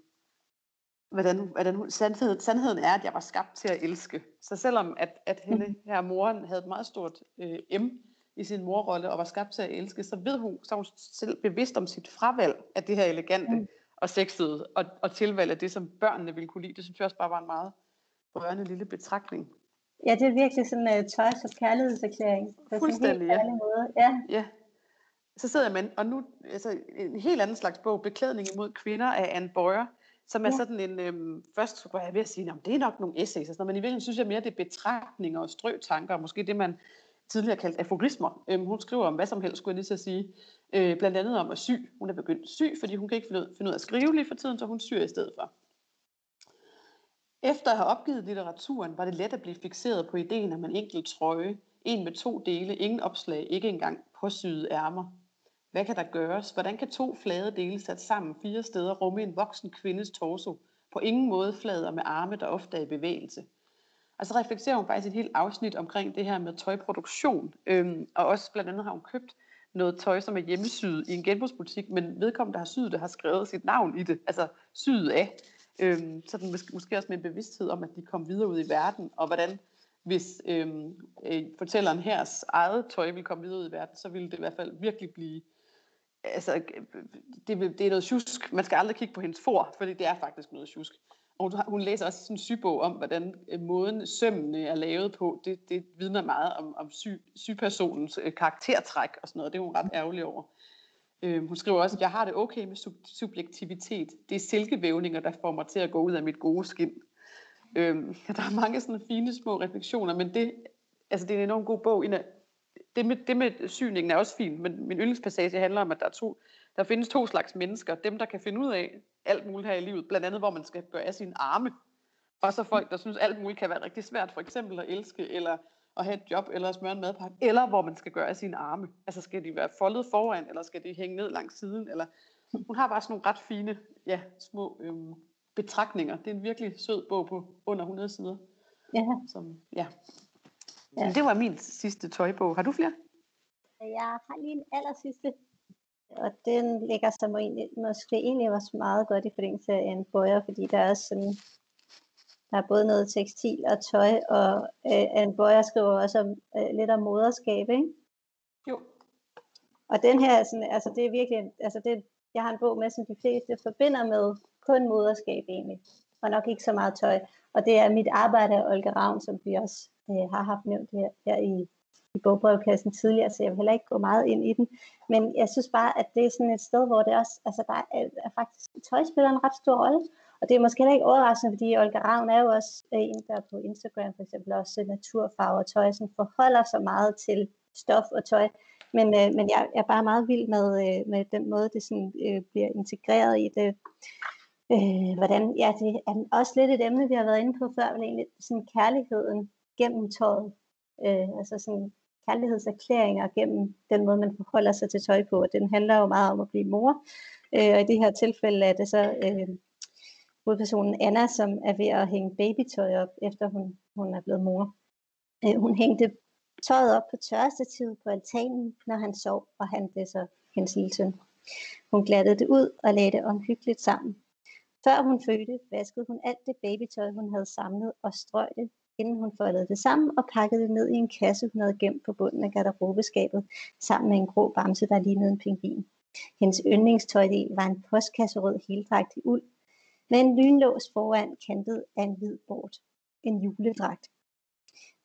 hvordan, hvordan hun, sandhed, sandheden er, at jeg var skabt til at elske. Så selvom at, at hende mm. her moren havde et meget stort øh, M i sin morrolle og var skabt til at elske, så ved hun, så hun selv bevidst om sit fravalg af det her elegante mm. Og sexede, og, og tilvalg af det, som børnene ville kunne lide. Det synes jeg også bare var en meget rørende lille betragtning. Ja, det er virkelig sådan en uh, tøjs og kærlighedserklæring. På Fuldstændig, en helt ja. Måde. ja. ja. Så sidder jeg med, og nu altså, en helt anden slags bog, Beklædning imod kvinder af Anne Boyer, som er ja. sådan en, øhm, først var jeg ved at sige, at det er nok nogle essays, og sådan noget, men i virkeligheden synes jeg mere, det er betragtninger og strøtanker, og måske det, man tidligere kaldt aforismer. Øhm, hun skriver om hvad som helst, skulle jeg lige så sige. Øh, blandt andet om at sy. Hun er begyndt sy, fordi hun kan ikke finde ud, finde ud af at skrive lige for tiden, så hun syr i stedet for. Efter at have opgivet litteraturen, var det let at blive fixeret på ideen om en enkelt trøje, en med to dele, ingen opslag, ikke engang påsyede ærmer. Hvad kan der gøres? Hvordan kan to flade dele sat sammen fire steder rumme en voksen kvindes torso? På ingen måde flader med arme, der ofte er i bevægelse. Og så reflekterer hun faktisk et helt afsnit omkring det her med tøjproduktion. Øhm, og også blandt andet har hun købt noget tøj, som er hjemmesyet i en genbrugsbutik, men vedkommende, der har syet det, har skrevet sit navn i det, altså syet af. Øhm, så den måske, måske også med en bevidsthed om, at de kom videre ud i verden, og hvordan hvis øhm, øh, fortælleren hers eget tøj vil komme videre ud i verden, så ville det i hvert fald virkelig blive, altså øh, øh, det, det er noget tjusk. Man skal aldrig kigge på hendes for, fordi det er faktisk noget tjusk. Og hun læser også sådan en sybog om, hvordan øh, måden sømmene er lavet på, det, det vidner meget om, om sy, sypersonens øh, karaktertræk og sådan noget. Det er hun ret ærgerlig over. Øh, hun skriver også, at jeg har det okay med sub- subjektivitet. Det er silkevævninger, der får mig til at gå ud af mit gode skin. Øhm, der er mange sådan fine små refleksioner, men det, altså det er en enormt god bog. Det med, det med syningen er også fint, men min yndlingspassage handler om, at der, er to, der findes to slags mennesker. Dem, der kan finde ud af alt muligt her i livet, blandt andet hvor man skal gøre af sine arme. Og så folk, der synes alt muligt kan være rigtig svært, for eksempel at elske, eller at have et job, eller at smøre en madpakke, eller hvor man skal gøre af sine arme. Altså skal de være foldet foran, eller skal de hænge ned langs siden, eller hun har bare sådan nogle ret fine, ja, små øhm, betragtninger. Det er en virkelig sød bog på under 100 sider. Ja. Som, ja. ja. Det var min sidste tøjbog. Har du flere? Jeg har lige en aller sidste, og den lægger sig egentlig, måske egentlig også meget godt i forlængelse af en bøjer, fordi der er sådan, der er både noget tekstil og tøj, og øh, en bøjer skriver også om, øh, lidt om moderskab, ikke? Jo. Og den her, sådan, altså det er virkelig, altså det, jeg har en bog med, som de fleste forbinder med kun moderskab egentlig, og nok ikke så meget tøj. Og det er mit arbejde af Olga Ravn, som vi også øh, har haft nævnt her, her i, i bogbrevkassen tidligere, så jeg vil heller ikke gå meget ind i den. Men jeg synes bare, at det er sådan et sted, hvor det også, altså der er, er faktisk, tøj spiller en ret stor rolle. Og det er måske heller ikke overraskende, fordi Olga Ravn er jo også øh, en, der på Instagram for eksempel også øh, naturfarver og tøj, som forholder sig meget til stof og tøj. Men, øh, men jeg, jeg er bare meget vild med, øh, med den måde, det sådan, øh, bliver integreret i det. Øh, hvordan, ja, det er også lidt et emne, vi har været inde på før, men egentlig sådan kærligheden gennem tøjet. Øh, altså sådan kærlighedserklæringer gennem den måde, man forholder sig til tøj på. Og den handler jo meget om at blive mor. Øh, og i det her tilfælde er det så øh, hovedpersonen Anna, som er ved at hænge babytøj op, efter hun, hun er blevet mor. Øh, hun hængte tøjet op på tørrestativet på altanen, når han sov, og han det så hendes lille søn. Hun glattede det ud og lagde det omhyggeligt sammen. Før hun fødte, vaskede hun alt det babytøj, hun havde samlet og strøg det, inden hun foldede det sammen og pakkede det ned i en kasse, hun havde gemt på bunden af garderobeskabet, sammen med en grå bamse, der lignede en pingvin. Hendes yndlingstøjdel var en postkasserød heldragt i uld, med en lynlås foran kantet af en hvid bord. En juledragt.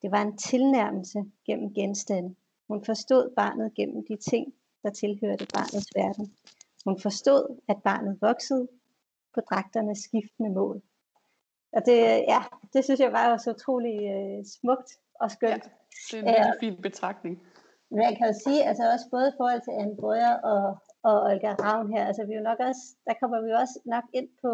Det var en tilnærmelse gennem genstande. Hun forstod barnet gennem de ting, der tilhørte barnets verden. Hun forstod, at barnet voksede på dragternes skiftende mål. Og det, ja, det synes jeg var så utrolig øh, smukt og skønt. Ja, det er en virkelig fin betragtning. Men jeg kan jo sige, altså også både i forhold til Anne Brøger og, og Olga Ravn her, altså vi er jo nok også, der kommer vi jo også nok ind på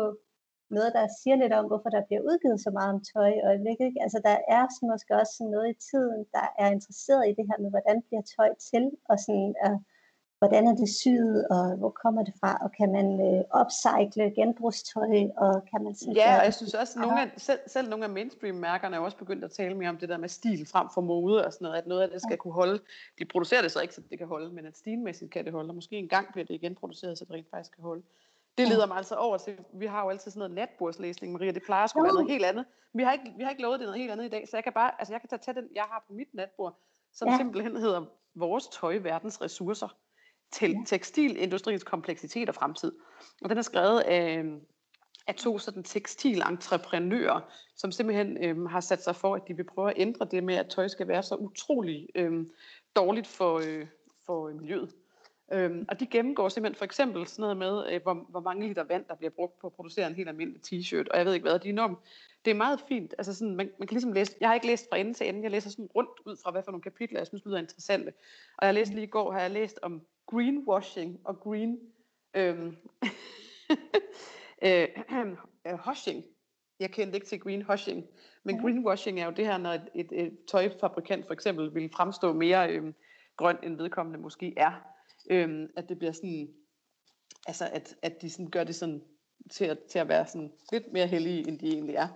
noget, der siger lidt om, hvorfor der bliver udgivet så meget om tøj i øjeblikket. Altså der er måske også sådan noget i tiden, der er interesseret i det her med, hvordan bliver tøj til, og sådan, uh, hvordan er det syet, og hvor kommer det fra, og kan man uh, upcycle genbrugstøj, og kan man sådan... Ja, og jeg synes også, at nogle af, selv, selv nogle af mainstream-mærkerne er også begyndt at tale mere om det der med stil frem for mode, og sådan noget, at noget af det skal kunne holde. De producerer det så ikke, så det kan holde, men at stilmæssigt kan det holde, og måske en gang bliver det igen produceret, så det rent faktisk kan holde. Det leder mig altså over til, vi har jo altid sådan noget natbordslæsning, Maria, det plejer at skulle være noget helt andet. Vi har, ikke, vi har ikke lovet det noget helt andet i dag, så jeg kan bare, altså jeg kan tage den, jeg har på mit natbord, som ja. simpelthen hedder Vores tøj, verdens ressourcer til tekstilindustriens kompleksitet og fremtid. Og den er skrevet af, af to sådan tekstilentreprenører, som simpelthen øhm, har sat sig for, at de vil prøve at ændre det med, at tøj skal være så utrolig øhm, dårligt for, øh, for miljøet. Øhm, og de gennemgår simpelthen for eksempel sådan noget med, øh, hvor, hvor mange liter vand, der bliver brugt på at producere en helt almindelig t-shirt, og jeg ved ikke hvad, de er enormt. Det er meget fint, altså sådan, man, man kan ligesom læse, jeg har ikke læst fra ende til ende, jeg læser sådan rundt ud fra, hvad for nogle kapitler, jeg synes lyder interessante. Og jeg læste lige i går, har jeg læst om greenwashing og green øhm, øh, øh, hushing. Jeg kendte ikke til greenwashing, men greenwashing er jo det her, når et, et, et tøjfabrikant for eksempel vil fremstå mere øh, grøn, end vedkommende måske er. Øhm, at det bliver sådan, altså at, at de sådan gør det sådan til at, til at være sådan lidt mere heldige, end de egentlig er.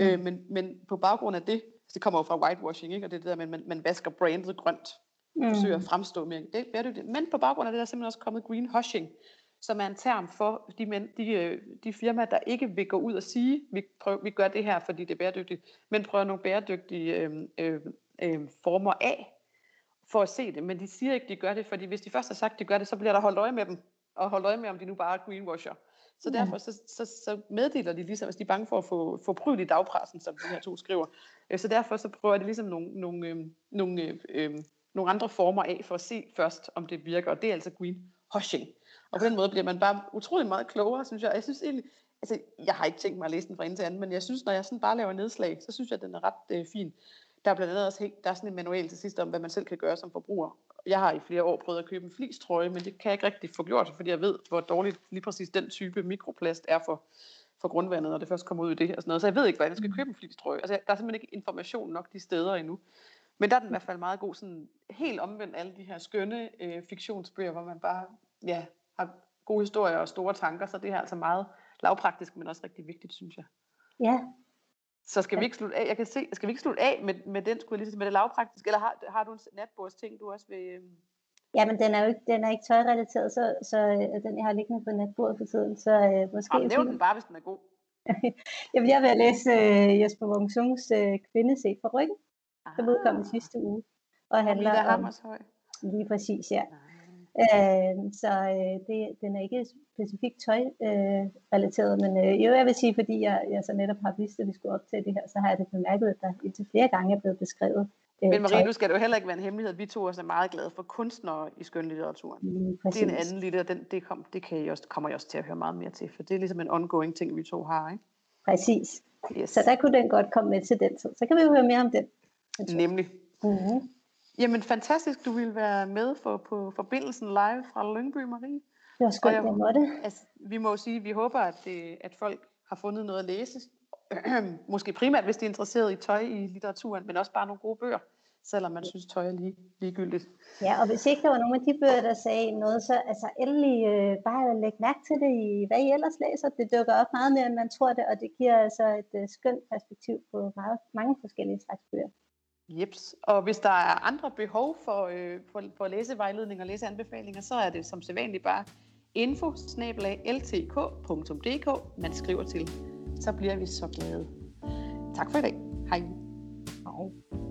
Mm. Øh, men, men på baggrund af det, det kommer jo fra whitewashing, ikke? og det er det der, man, man, man vasker brandet grønt. Mm. forsøger at fremstå mere bæredygtigt. Men på baggrund af det, der er simpelthen også kommet greenwashing, som er en term for de, mænd, de, øh, de firmaer, der ikke vil gå ud og sige, vi, prøver, vi gør det her, fordi det er bæredygtigt, men prøver nogle bæredygtige øh, øh, øh, former af, for at se det. Men de siger ikke, de gør det, fordi hvis de først har sagt, de gør det, så bliver der holdt øje med dem, og holdt øje med, om de nu bare er greenwasher. Så ja. derfor så, så, så meddeler de ligesom, hvis de er bange for at få, få pryd i dagpressen, som de her to skriver. Øh, så derfor så prøver de ligesom nogle, nogle, øh, nogle, øh, øh, nogle andre former af, for at se først, om det virker. Og det er altså greenwashing. Og på den måde bliver man bare utrolig meget klogere, synes jeg. Jeg synes egentlig, altså jeg har ikke tænkt mig at læse den fra ende til anden, men jeg synes, når jeg sådan bare laver nedslag, så synes jeg, at den er ret øh, fin. Der er blandt andet også der er sådan en manual til sidst om, hvad man selv kan gøre som forbruger. Jeg har i flere år prøvet at købe en flistrøje, men det kan jeg ikke rigtig få gjort, fordi jeg ved, hvor dårligt lige præcis den type mikroplast er for, for grundvandet, når det først kommer ud i det her. Sådan noget. Så jeg ved ikke, hvordan jeg skal købe en flistrøje. Altså, der er simpelthen ikke information nok de steder endnu. Men der er den i hvert fald meget god, sådan helt omvendt alle de her skønne øh, fiktionsbøger, hvor man bare ja, har gode historier og store tanker, så det er altså meget lavpraktisk, men også rigtig vigtigt, synes jeg. Ja. Så skal vi ikke slutte af, jeg kan se, skal vi ikke slutte af med, med den, skulle jeg lige med det lavpraktiske, eller har, har du en natbords ting, du også vil... Øhm? Ja, men den er jo ikke, den er ikke tøjrelateret, så, så øh, den jeg har liggende på natbordet for tiden, så øh, måske... Jamen, nævn den bare, hvis den er god. Jamen, jeg vil læse øh, Jesper Wongsungs øh, Kvinde set fra ryggen, som udkom i sidste uge, og handler om... Lige præcis, ja. Ah. Øh, så øh, det, den er ikke specifikt tøj-relateret, øh, men øh, jo, jeg vil sige, fordi jeg, jeg så netop har vidst, at vi skulle optage det her, så har jeg det bemærket, at der indtil flere gange er blevet beskrevet øh, Men Marie, nu skal det jo heller ikke være en hemmelighed, vi to også er meget glade for kunstnere i skønlitteraturen. Mm, det er en anden litter, den, det, kom, det kan jeg også, kommer jeg også til at høre meget mere til, for det er ligesom en ongoing ting, vi to har, ikke? Præcis. Yes. Så der kunne den godt komme med til den tid. Så kan vi jo høre mere om den. Nemlig. Mm-hmm. Jamen fantastisk, du ville være med for, på forbindelsen live fra Lyngby, Marie. Det var skønt, jeg, jeg måtte. Altså, vi må jo sige, at vi håber, at, det, at folk har fundet noget at læse. Måske primært, hvis de er interesseret i tøj i litteraturen, men også bare nogle gode bøger, selvom man synes, tøj er lige, ligegyldigt. Ja, og hvis ikke der var nogen af de bøger, der sagde noget, så altså, endelig øh, bare læg mærke til det i, hvad I ellers læser. Det dukker op meget mere, end man tror det, og det giver altså et uh, skønt perspektiv på meget, mange forskellige slags bøger. Jeps. Og hvis der er andre behov for, øh, for, for læsevejledning og læseanbefalinger, så er det som sædvanligt bare info man skriver til. Så bliver vi så glade. Tak for i dag. Hej. Hej.